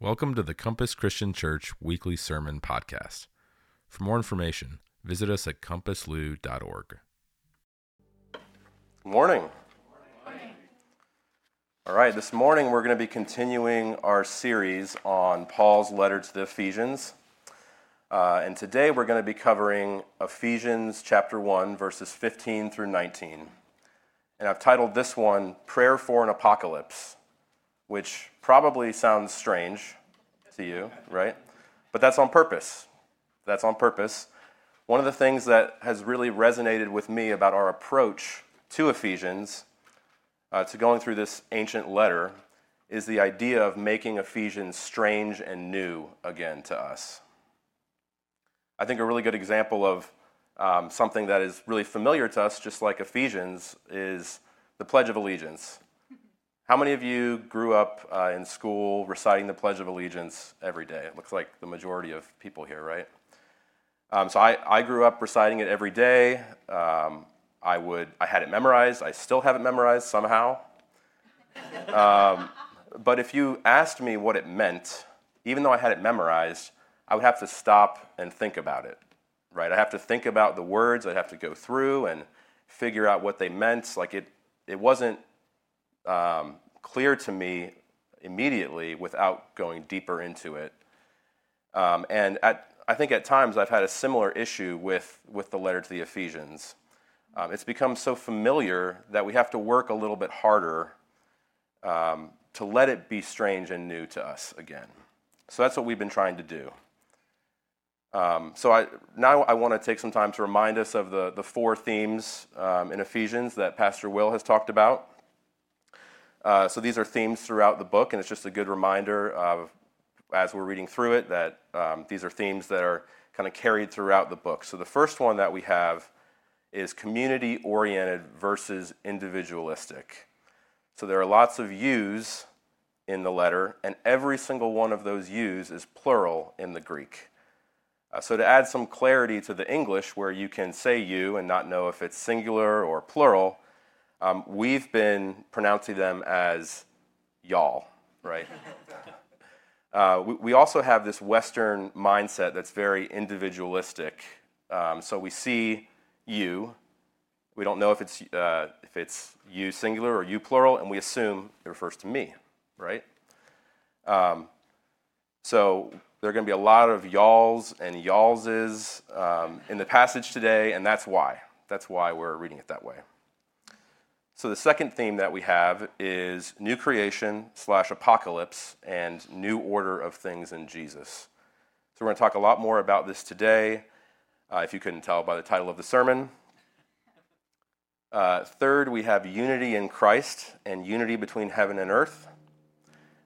Welcome to the Compass Christian Church weekly sermon podcast. For more information, visit us at compasslou.org. Morning. All right, this morning we're going to be continuing our series on Paul's letter to the Ephesians. Uh, and today we're going to be covering Ephesians chapter 1, verses 15 through 19. And I've titled this one Prayer for an Apocalypse which probably sounds strange to you, right? But that's on purpose. That's on purpose. One of the things that has really resonated with me about our approach to Ephesians, uh, to going through this ancient letter, is the idea of making Ephesians strange and new again to us. I think a really good example of um, something that is really familiar to us, just like Ephesians, is the Pledge of Allegiance. How many of you grew up uh, in school reciting the Pledge of Allegiance every day? It looks like the majority of people here, right? Um, so I, I grew up reciting it every day. Um, I would I had it memorized. I still have it memorized somehow. Um, but if you asked me what it meant, even though I had it memorized, I would have to stop and think about it. Right? I have to think about the words. I'd have to go through and figure out what they meant. Like it, it wasn't um, clear to me immediately without going deeper into it. Um, and at, I think at times I've had a similar issue with, with the letter to the Ephesians. Um, it's become so familiar that we have to work a little bit harder um, to let it be strange and new to us again. So that's what we've been trying to do. Um, so I, now I want to take some time to remind us of the, the four themes um, in Ephesians that Pastor Will has talked about. Uh, so these are themes throughout the book, and it's just a good reminder of, as we're reading through it that um, these are themes that are kind of carried throughout the book. So the first one that we have is community oriented versus individualistic. So there are lots of yous in the letter, and every single one of those yous is plural in the Greek. Uh, so to add some clarity to the English, where you can say you and not know if it's singular or plural, um, we've been pronouncing them as y'all, right? uh, we, we, also have this Western mindset that's very individualistic. Um, so we see you, we don't know if it's, uh, if it's you singular or you plural, and we assume it refers to me, right? Um, so there are going to be a lot of y'alls and y'allses um, in the passage today, and that's why. That's why we're reading it that way. So the second theme that we have is new creation slash apocalypse and new order of things in Jesus. So we're going to talk a lot more about this today, uh, if you couldn't tell by the title of the sermon. Uh, third, we have unity in Christ and unity between heaven and earth.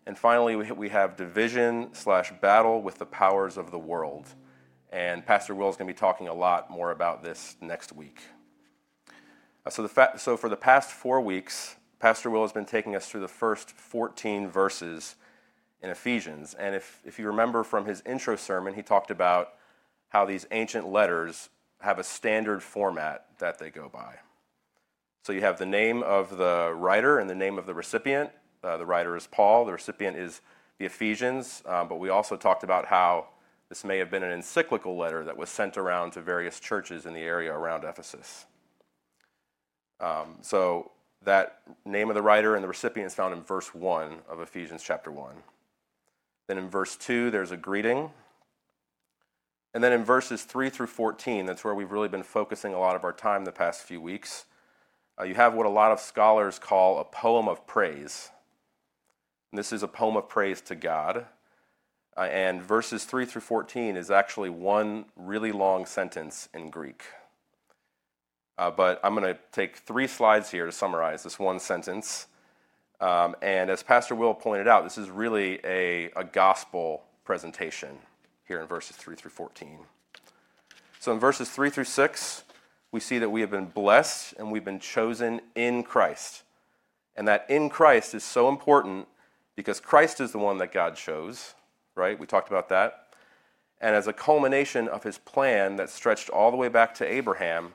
And finally, we have division slash battle with the powers of the world. And Pastor Will is going to be talking a lot more about this next week. Uh, so, fa- so for the past four weeks, Pastor Will has been taking us through the first 14 verses in Ephesians. And if, if you remember from his intro sermon, he talked about how these ancient letters have a standard format that they go by. So you have the name of the writer and the name of the recipient. Uh, the writer is Paul, the recipient is the Ephesians. Um, but we also talked about how this may have been an encyclical letter that was sent around to various churches in the area around Ephesus. Um, so that name of the writer and the recipient is found in verse 1 of Ephesians chapter 1. Then in verse 2, there's a greeting. And then in verses 3 through 14, that's where we've really been focusing a lot of our time the past few weeks. Uh, you have what a lot of scholars call a poem of praise. And this is a poem of praise to God. Uh, and verses 3 through 14 is actually one really long sentence in Greek. Uh, but I'm going to take three slides here to summarize this one sentence. Um, and as Pastor Will pointed out, this is really a, a gospel presentation here in verses 3 through 14. So in verses 3 through 6, we see that we have been blessed and we've been chosen in Christ. And that in Christ is so important because Christ is the one that God chose, right? We talked about that. And as a culmination of his plan that stretched all the way back to Abraham,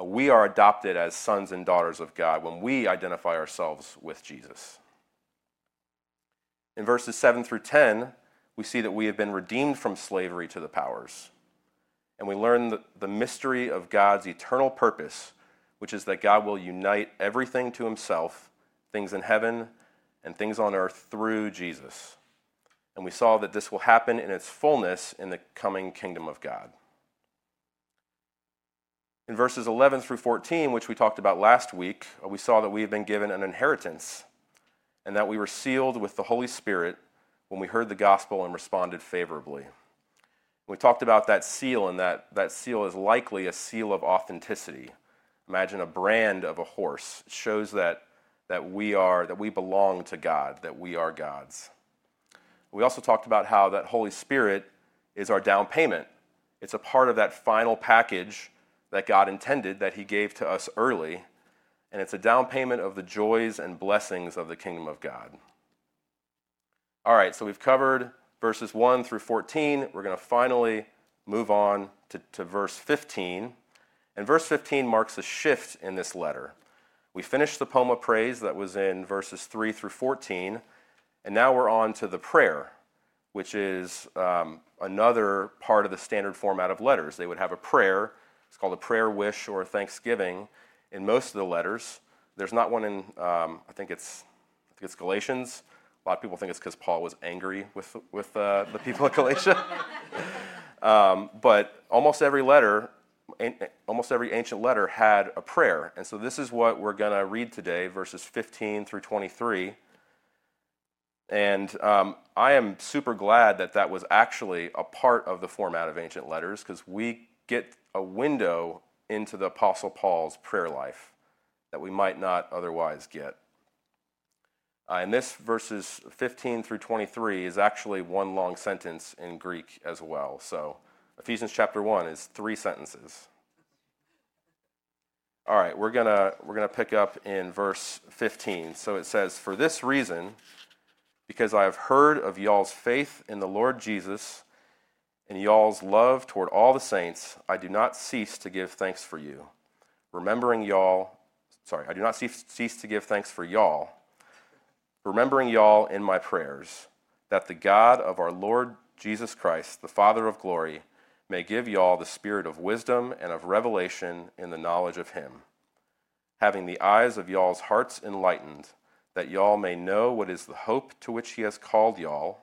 Uh, we are adopted as sons and daughters of God when we identify ourselves with Jesus. In verses 7 through 10, we see that we have been redeemed from slavery to the powers. And we learn the mystery of God's eternal purpose, which is that God will unite everything to himself, things in heaven and things on earth, through Jesus. And we saw that this will happen in its fullness in the coming kingdom of God. In verses 11 through 14, which we talked about last week, uh, we saw that we have been given an inheritance and that we were sealed with the Holy Spirit when we heard the gospel and responded favorably. We talked about that seal, and that, that seal is likely a seal of authenticity. Imagine a brand of a horse. It shows that, that we are, that we belong to God, that we are God's. We also talked about how that Holy Spirit is our down payment. It's a part of that final package that God intended that He gave to us early, and it's a down payment of the joys and blessings of the kingdom of God. All right, so we've covered verses 1 through 14. We're going to finally move on to, to verse 15. And verse 15 marks a shift in this letter. We finished the poem of praise that was in verses 3 through 14, and now we're on to the prayer, which is um, another part of the standard format of letters. They would have a prayer, it's called a prayer wish or a thanksgiving in most of the letters. There's not one in, um, I think it's, I think it's Galatians. A lot of people think it's because Paul was angry with, with uh, the people of Galatia. um, but almost every letter, almost every ancient letter had a prayer. And so this is what we're going to read today, verses 15 through 23. And um, I am super glad that that was actually a part of the format of ancient letters because we get a window into the Apostle Paul's prayer life that we might not otherwise get. Uh, and this verses 15 through 23 is actually one long sentence in Greek as well. So Ephesians chapter 1 is three sentences. All right, we're going to we're going to pick up in verse 15. So it says, "For this reason, because I have heard of y'all's faith in the Lord Jesus and y'all's love toward all the saints, I do not cease to give thanks for you, remembering y'all, sorry, I do not cease to give thanks for y'all." remembering y'all in my prayers, that the God of our Lord Jesus Christ, the Father of glory, may give y'all the spirit of wisdom and of revelation in the knowledge of him, having the eyes of y'all's hearts enlightened, that y'all may know what is the hope to which he has called y'all,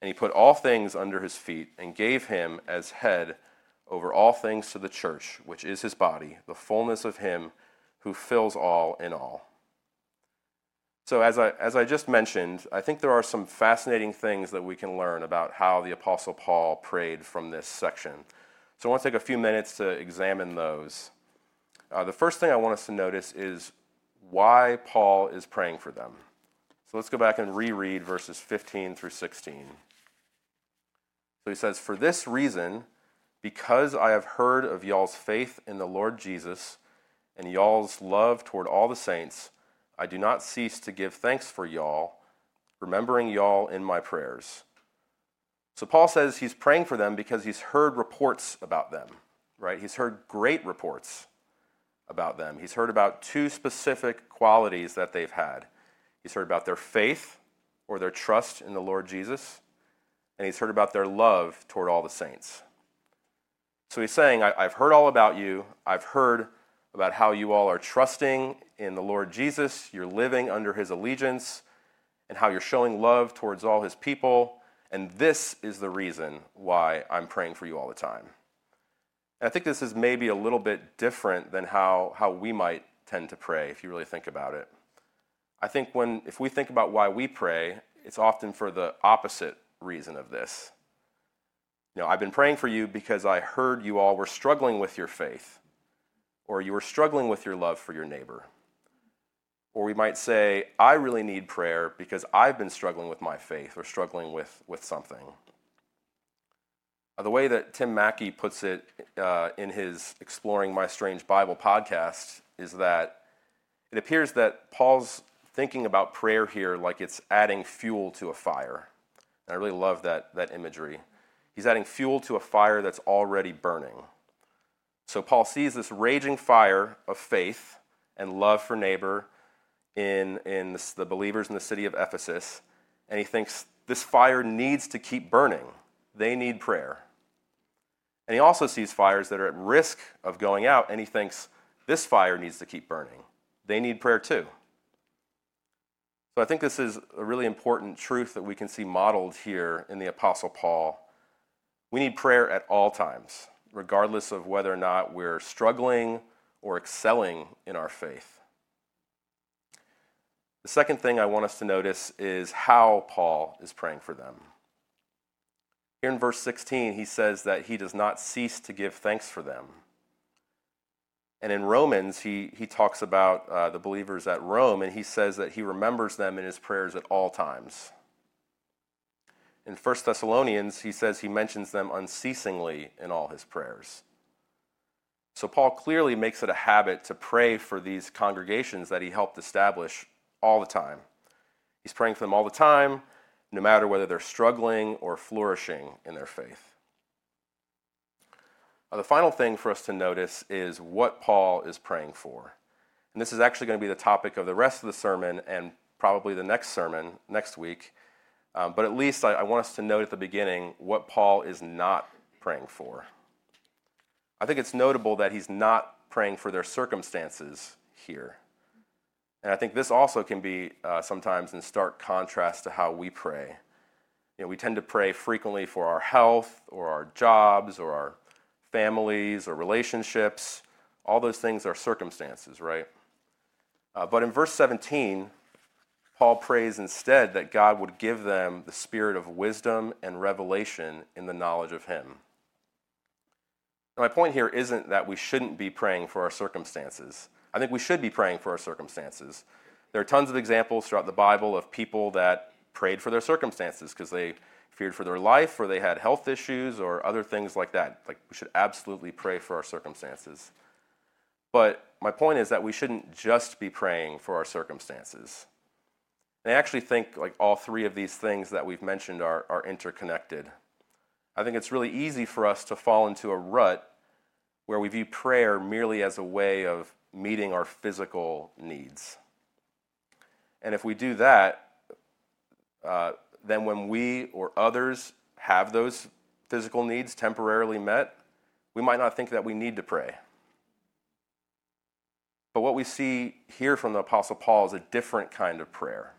And he put all things under his feet and gave him as head over all things to the church, which is his body, the fullness of him who fills all in all. So, as I, as I just mentioned, I think there are some fascinating things that we can learn about how the Apostle Paul prayed from this section. So, I want to take a few minutes to examine those. Uh, the first thing I want us to notice is why Paul is praying for them. So, let's go back and reread verses 15 through 16. So, he says, For this reason, because I have heard of y'all's faith in the Lord Jesus and y'all's love toward all the saints, I do not cease to give thanks for y'all, remembering y'all in my prayers. So Paul says he's praying for them because he's heard reports about them, right? He's heard great reports about them. He's heard about two specific qualities that they've had. He's heard about their faith or their trust in the Lord Jesus, and he's heard about their love toward all the saints. So he's saying, I've heard all about you. I've heard about how you all are trusting in the Lord Jesus, you're living under his allegiance, and how you're showing love towards all his people. And this is the reason why I'm praying for you all the time. And I think this is maybe a little bit different than how, how we might tend to pray, if you really think about it. I think when, if we think about why we pray, it's often for the opposite reason of this. You know, I've been praying for you because I heard you all were struggling with your faith or you were struggling with your love for your neighbor. Or we might say, I really need prayer because I've been struggling with my faith or struggling with, with something. Uh, the way that Tim Mackie puts it uh, in his Exploring My Strange Bible podcast is that it appears that Paul's thinking about prayer here like it's adding fuel to a fire. And I really love that, that imagery. He's adding fuel to a fire that's already burning. So Paul sees this raging fire of faith and love for neighbor in, in the believers in the city of Ephesus, and he thinks this fire needs to keep burning. They need prayer. And he also sees fires that are at risk of going out, and he thinks this fire needs to keep burning. They need prayer too. So I think this is a really important truth that we can see modeled here in the Apostle Paul. We need prayer at all times, regardless of whether or not we're struggling or excelling in our faith. The second thing I want us to notice is how Paul is praying for them. Here in verse 16, he says that he does not cease to give thanks for them. And in Romans, he, he talks about uh, the believers at Rome, and he says that he remembers them in his prayers at all times. In 1 Thessalonians, he says he mentions them unceasingly in all his prayers. So Paul clearly makes it a habit to pray for these congregations that he helped establish all the time. He's praying for them all the time, no matter whether they're struggling or flourishing in their faith. Now, the final thing for us to notice is what Paul is praying for. And this is actually going to be the topic of the rest of the sermon and probably the next sermon next week. Um, but at least I, I want us to note at the beginning what Paul is not praying for. I think it's notable that he's not praying for their circumstances here. And I think this also can be uh, sometimes in stark contrast to how we pray. You know, we tend to pray frequently for our health or our jobs or our families or relationships. All those things are circumstances, right? Uh, but in verse 17, Paul prays instead that God would give them the spirit of wisdom and revelation in the knowledge of Him. Now, my point here isn't that we shouldn't be praying for our circumstances. I think we should be praying for our circumstances. There are tons of examples throughout the Bible of people that prayed for their circumstances because they feared for their life or they had health issues or other things like that. Like we should absolutely pray for our circumstances. But my point is that we shouldn't just be praying for our circumstances. And I actually think like all three of these things that we've mentioned are, are interconnected. I think it's really easy for us to fall into a rut where we view prayer merely as a way of meeting our physical needs. And if we do that, Uh, then when we or others have those physical needs temporarily met, we might not think that we need to pray. But what we see here from the Apostle Paul is a different kind of prayer.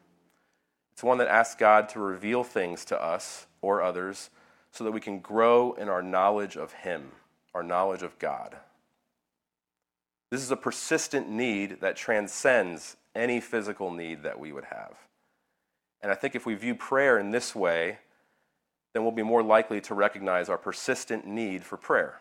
It's one that asks God to reveal things to us or others so that we can grow in our knowledge of Him, our knowledge of God. This is a persistent need that transcends any physical need that we would have. And I think if we view prayer in this way, then we'll be more likely to recognize our persistent need for prayer.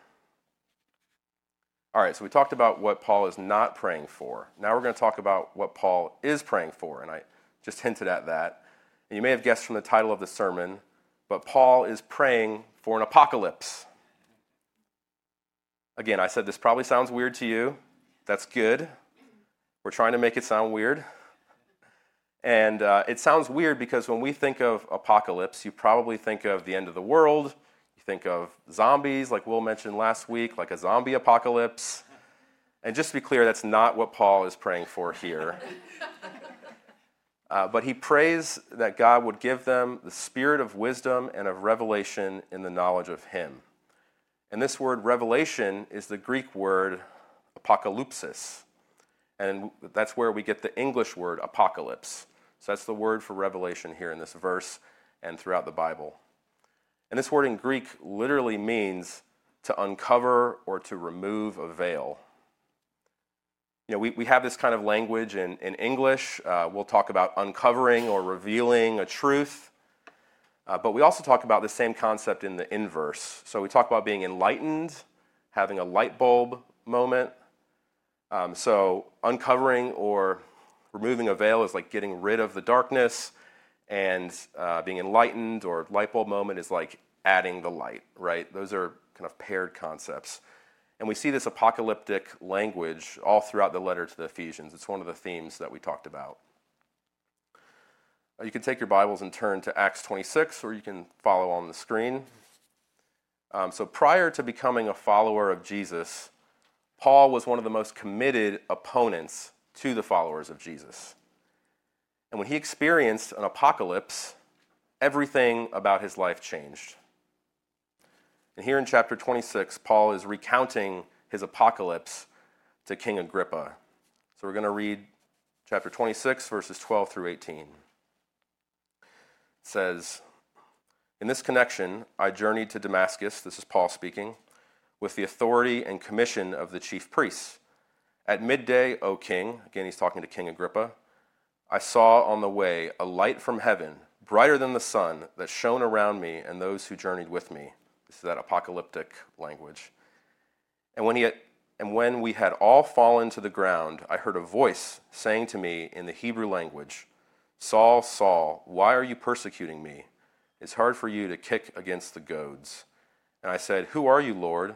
All right, so we talked about what Paul is not praying for. Now we're going to talk about what Paul is praying for, and I just hinted at that. And you may have guessed from the title of the sermon, but Paul is praying for an apocalypse. Again, I said this probably sounds weird to you. That's good. We're trying to make it sound weird. And uh, it sounds weird because when we think of apocalypse, you probably think of the end of the world. You think of zombies, like Will mentioned last week, like a zombie apocalypse. And just to be clear, that's not what Paul is praying for here. Uh, but he prays that God would give them the spirit of wisdom and of revelation in the knowledge of him. And this word revelation is the Greek word apocalypsis. And that's where we get the English word apocalypse. So that's the word for revelation here in this verse and throughout the Bible. And this word in Greek literally means to uncover or to remove a veil. You know, we, we have this kind of language in, in English. Uh, we'll talk about uncovering or revealing a truth. Uh, but we also talk about the same concept in the inverse. So we talk about being enlightened, having a light bulb moment, so, uncovering or removing a veil is like getting rid of the darkness, and uh, being enlightened or light bulb moment is like adding the light, right? Those are kind of paired concepts. And we see this apocalyptic language all throughout the letter to the Ephesians. It's one of the themes that we talked about. Uh, you can take your Bibles and turn to Acts 26, or you can follow on the screen. Um, so, prior to becoming a follower of Jesus, Paul was one of the most committed opponents to the followers of Jesus. And when he experienced an apocalypse, everything about his life changed. And here in chapter 26, Paul is recounting his apocalypse to King Agrippa. So we're going to read chapter 26, verses 12 through 18. It says, In this connection, I journeyed to Damascus, this is Paul speaking, with the authority and commission of the chief priests. At midday, O king, again he's talking to King Agrippa, I saw on the way a light from heaven, brighter than the sun, that shone around me and those who journeyed with me. This is that apocalyptic language. And when, he had, and when we had all fallen to the ground, I heard a voice saying to me in the Hebrew language, Saul, Saul, why are you persecuting me? It's hard for you to kick against the goads. And I said, Who are you, Lord?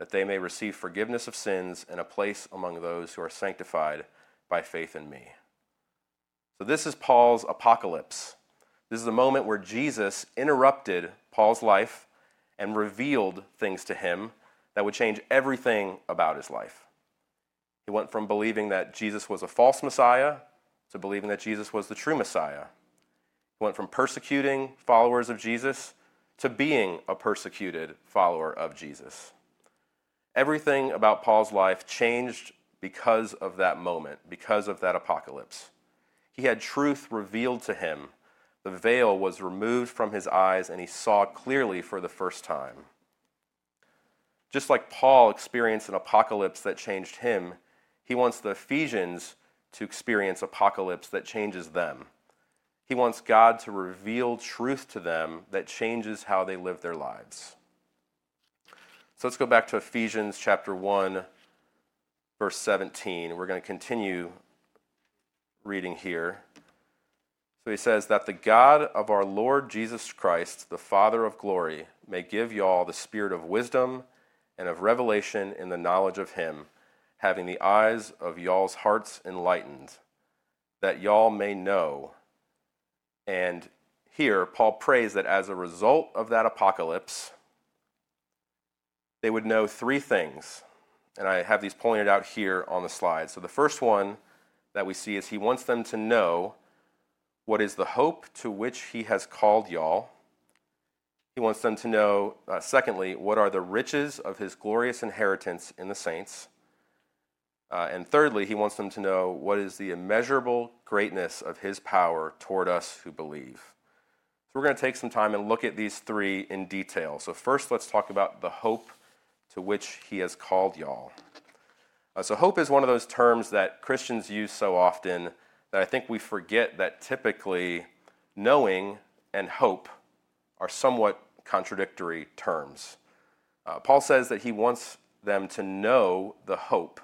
that they may receive forgiveness of sins and a place among those who are sanctified by faith in me. So, this is Paul's apocalypse. This is the moment where Jesus interrupted Paul's life and revealed things to him that would change everything about his life. He went from believing that Jesus was a false Messiah to believing that Jesus was the true Messiah. He went from persecuting followers of Jesus to being a persecuted follower of Jesus. Everything about Paul's life changed because of that moment, because of that apocalypse. He had truth revealed to him. The veil was removed from his eyes, and he saw clearly for the first time. Just like Paul experienced an apocalypse that changed him, he wants the Ephesians to experience apocalypse that changes them. He wants God to reveal truth to them that changes how they live their lives. So let's go back to Ephesians chapter 1 verse 17. We're going to continue reading here. So he says, That the God of our Lord Jesus Christ, the Father of glory, may give y'all the spirit of wisdom and of revelation in the knowledge of him, having the eyes of y'all's hearts enlightened, that y'all may know. And here, Paul prays that as a result of that apocalypse, they would know three things and I have these pointed out here on the slide. So the first one that we see is he wants them to know what is the hope to which he has called y'all. He wants them to know, uh, secondly, what are the riches of his glorious inheritance in the saints. Uh, and thirdly, he wants them to know what is the immeasurable greatness of his power toward us who believe. So we're going to take some time and look at these three in detail. So, first, let's talk about the hope to which he has called y'all. Uh, so, hope is one of those terms that Christians use so often that I think we forget that typically knowing and hope are somewhat contradictory terms. Uh, Paul says that he wants them to know the hope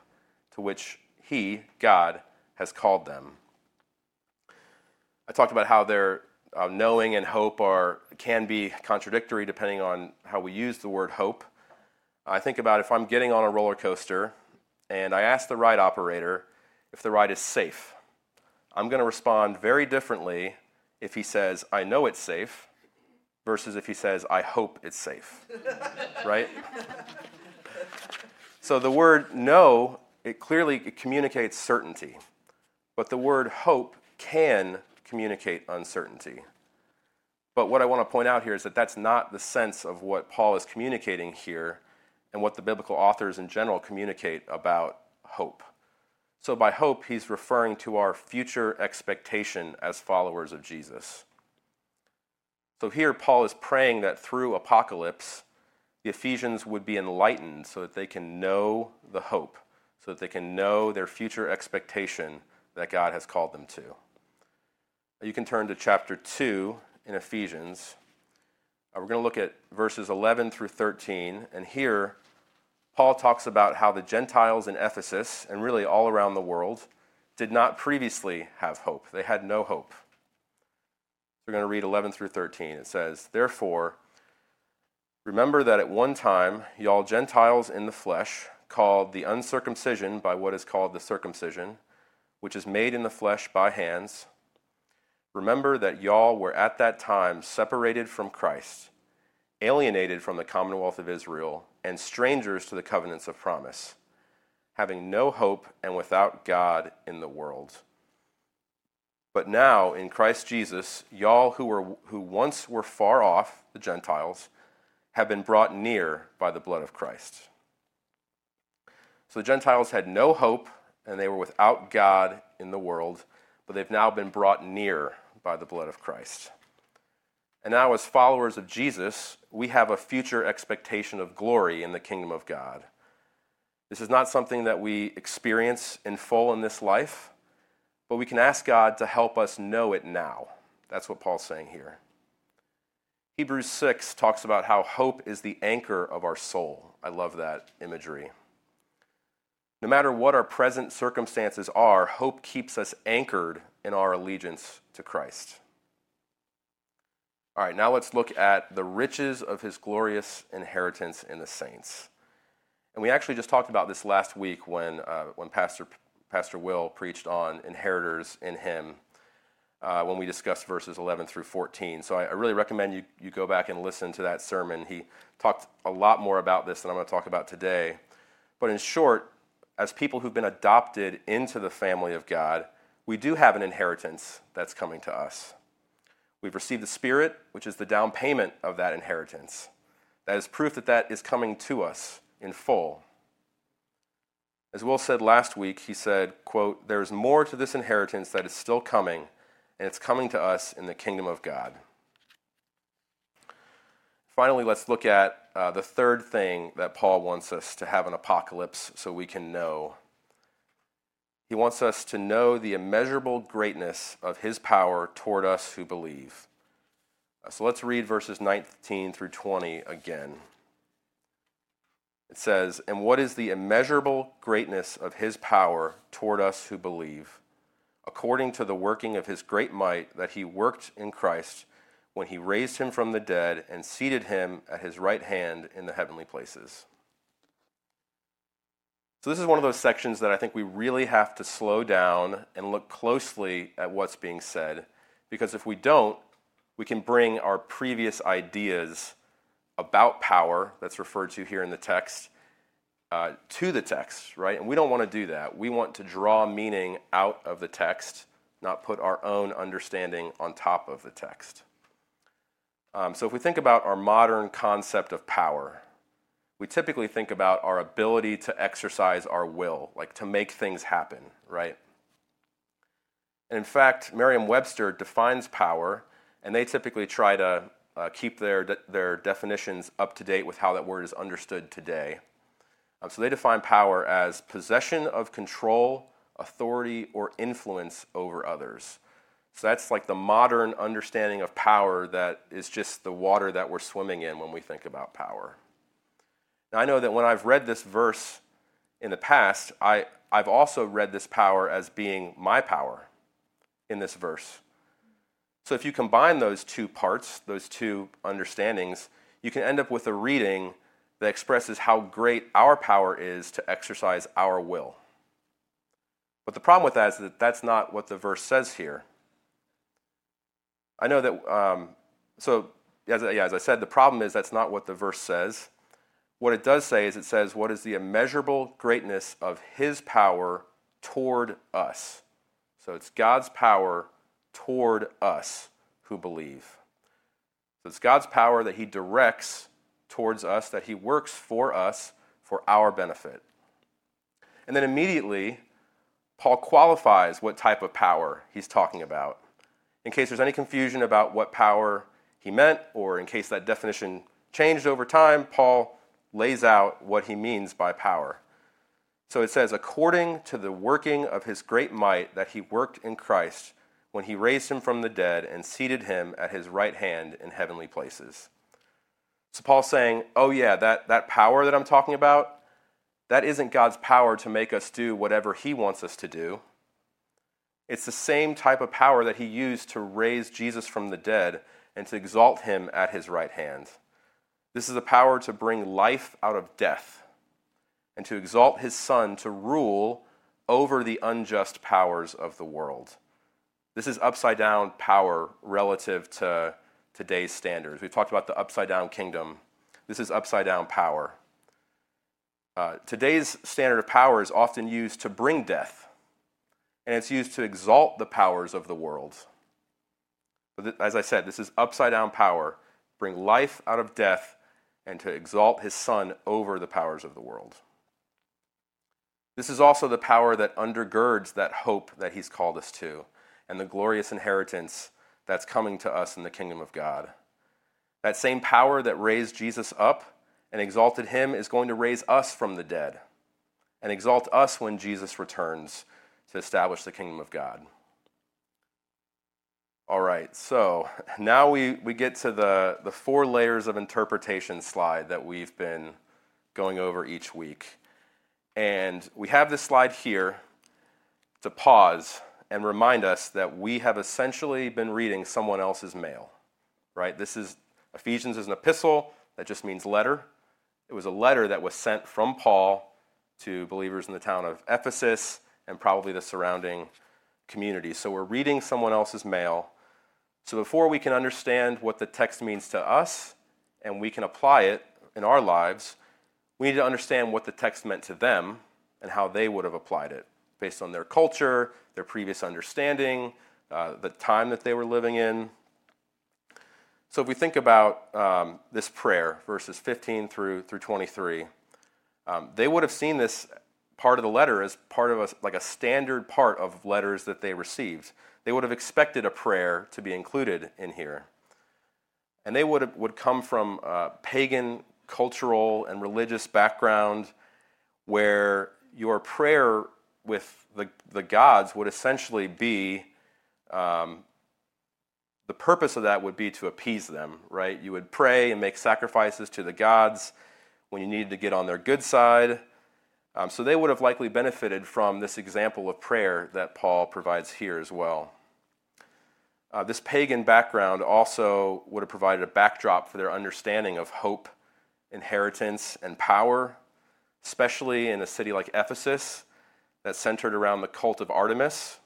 to which he, God, has called them. I talked about how their uh, knowing and hope are can be contradictory depending on how we use the word hope. I think about if I'm getting on a roller coaster and I ask the ride operator if the ride is safe. I'm going to respond very differently if he says, I know it's safe, versus if he says, I hope it's safe. right? So the word know, it clearly communicates certainty. But the word hope can communicate uncertainty. But what I want to point out here is that that's not the sense of what Paul is communicating here and what the biblical authors in general communicate about hope. So, by hope, he's referring to our future expectation as followers of Jesus. So here, Paul is praying that through apocalypse, the Ephesians would be enlightened so that they can know the hope, so that they can know their future expectation that God has called them to. You can turn to chapter 2 in Ephesians. Uh, we're going to look at verses 11 through 13, and here, Paul talks about how the Gentiles in Ephesus, and really all around the world, did not previously have hope. They had no hope. We're going to read 11 through 13. It says, Therefore, remember that at one time, y'all Gentiles in the flesh, called the uncircumcision by what is called the circumcision, which is made in the flesh by hands, remember that y'all were at that time separated from Christ, alienated from the commonwealth of Israel, and strangers to the covenants of promise, having no hope and without God in the world. But now, in Christ Jesus, y'all who, were, who once were far off, the Gentiles, have been brought near by the blood of Christ. So the Gentiles had no hope and they were without God in the world, but they've now been brought near by the blood of Christ. And now, as followers of Jesus, we have a future expectation of glory in the kingdom of God. This is not something that we experience in full in this life but we can ask God to help us know it now. That's what Paul's saying here. Hebrews 6 talks about how hope is the anchor of our soul. I love that imagery. No matter what our present circumstances are, hope keeps us anchored in our allegiance to Christ. All right, now let's look at the riches of his glorious inheritance in the saints. And we actually just talked about this last week when, uh, when Pastor Pastor Will preached on inheritors in him uh, when we discussed verses 11 through 14. So I, I, really recommend you, you go back and listen to that sermon. He talked a lot more about this than I'm going to talk about today. But in short, as people who've been adopted into the family of God, we do have an inheritance that's coming to us. We've received the Spirit, which is the down payment of that inheritance. That is proof that that is coming to us in full. As Will said last week, he said, quote, There is more to this inheritance that is still coming, and it's coming to us in the kingdom of God. Finally, let's look at uh, the third thing that Paul wants us to have an apocalypse so we can know. He wants us to know the immeasurable greatness of his power toward us who believe. Uh, so let's read verses 19 through 20 again. It says, And what is the immeasurable greatness of his power toward us who believe, according to the working of his great might that he worked in Christ when he raised him from the dead and seated him at his right hand in the heavenly places? So, this is one of those sections that I think we really have to slow down and look closely at what's being said, because if we don't, we can bring our previous ideas about power that's referred to here in the text uh, to the text, right? And we don't want to do that. We want to draw meaning out of the text, not put our own understanding on top of the text. Um, so if we think about our modern concept of power, we typically think about our ability to exercise our will, like to make things happen, right? And in fact, Merriam Webster defines power, and they typically try to uh, keep their, de- their definitions up to date with how that word is understood today. Um, so they define power as possession of control, authority, or influence over others. So that's like the modern understanding of power that is just the water that we're swimming in when we think about power. Now, I know that when I've read this verse in the past, I, I've also read this power as being my power in this verse. So if you combine those two parts, those two understandings, you can end up with a reading that expresses how great our power is to exercise our will. But the problem with that is that that's not what the verse says here. I know that, um, so as, yeah, as I said, the problem is that's not what the verse says. What it does say is it says, What is the immeasurable greatness of his power toward us? So it's God's power toward us who believe. So it's God's power that He directs towards us, that He works for us for our benefit. And then immediately, Paul qualifies what type of power he's talking about. In case there's any confusion about what power he meant, or in case that definition changed over time, Paul lays out what he means by power. So it says, according to the working of his great might that he worked in Christ when he raised him from the dead and seated him at his right hand in heavenly places. So Paul's saying, oh, yeah, that, that power that I'm talking about, that isn't God's power to make us do whatever he wants us to do. It's the same type of power that he used to raise Jesus from the dead and to exalt him at his right hand. This is a power to bring life out of death and to exalt his son to rule over the unjust powers of the world. This is upside down power relative to today's standards. We've talked about the upside down kingdom. This is upside down power. Uh, today's standard of power is often used to bring death, and it's used to exalt the powers of the world. But as I said, this is upside down power, bring life out of death, and to exalt his son over the powers of the world. This is also the power that undergirds that hope that he's called us to and the glorious inheritance that's coming to us in the kingdom of God. That same power that raised Jesus up and exalted him is going to raise us from the dead and exalt us when Jesus returns to establish the kingdom of God. All right, so now we, we get to the, the four layers of interpretation slide that we've been going over each week. And we have this slide here to pause and remind us that we have essentially been reading someone else's mail, right? This is Ephesians is an epistle that just means letter. It was a letter that was sent from Paul to believers in the town of Ephesus and probably the surrounding community. So we're reading someone else's mail. So before we can understand what the text means to us and we can apply it in our lives, we need to understand what the text meant to them and how they would have applied it based on their culture, their previous understanding, uh, the time that they were living in. So if we think about um, this prayer, verses 15 through, through 23, um, they would have seen this part of the letter as part of a, like a standard part of letters that they received. They would have expected a prayer to be included in here. And they would, have, would come from uh, pagan, cultural, and religious background where your prayer with the, the gods would essentially be um, the purpose of that would be to appease them, right? You would pray and make sacrifices to the gods when you needed to get on their good side. Um, so they would have likely benefited from this example of prayer that Paul provides here as well. Uh, this pagan background also would have provided a backdrop for their understanding of hope, inheritance, and power, especially in a city like Ephesus that centered around the cult of Artemis,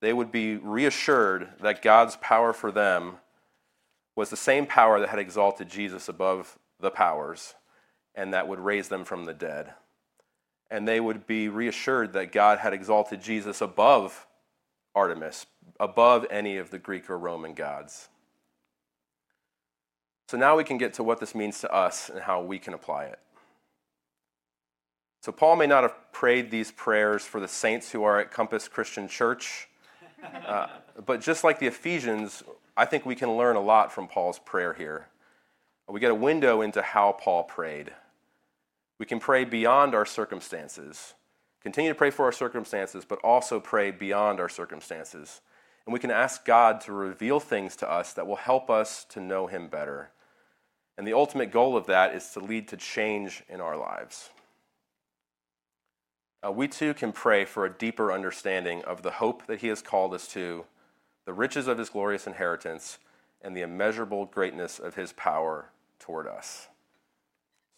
they would be reassured that God's power for them was the same power that had exalted Jesus above the powers and that would raise them from the dead. And they would be reassured that God had exalted Jesus above Artemis, above any of the Greek or Roman gods. So now we can get to what this means to us and how we can apply it. So, Paul may not have prayed these prayers for the saints who are at Compass Christian Church, uh, but just like the Ephesians, I think we can learn a lot from Paul's prayer here. We get a window into how Paul prayed. We can pray beyond our circumstances, continue to pray for our circumstances, but also pray beyond our circumstances. And we can ask God to reveal things to us that will help us to know Him better. And the ultimate goal of that is to lead to change in our lives uh, we too can pray for a deeper understanding of the hope that He has called us to, the riches of His glorious inheritance, and the immeasurable greatness of His power toward us.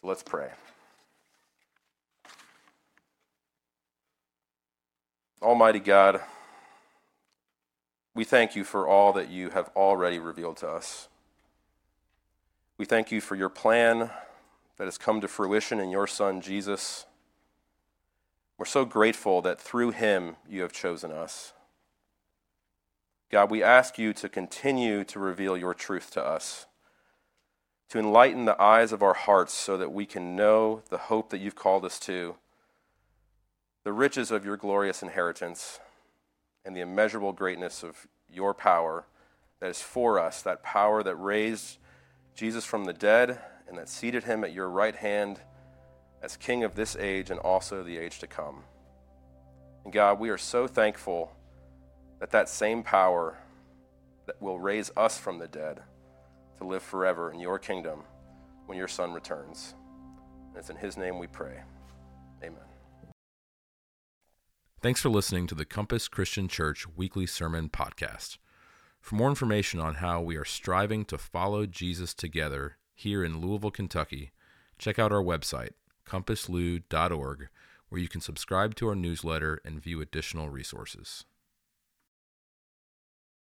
So let's pray. Almighty God, we thank you for all that you have already revealed to us. We thank you for your plan that has come to fruition in your Son, Jesus. We're so grateful that through him you have chosen us. God, we ask you to continue to reveal your truth to us, to enlighten the eyes of our hearts so that we can know the hope that you've called us to, the riches of your glorious inheritance, and the immeasurable greatness of your power that is for us, that power that raised Jesus from the dead and that seated him at your right hand as King of this age and also the age to come. And God, we are so thankful that that same power that will raise us from the dead to live forever in your kingdom when your Son returns. And it's in his name we pray. Amen. Thanks for listening to the Compass Christian Church Weekly Sermon Podcast. For more information on how we are striving to follow Jesus together here in Louisville, Kentucky, check out our website, compasslou.org, where you can subscribe to our newsletter and view additional resources.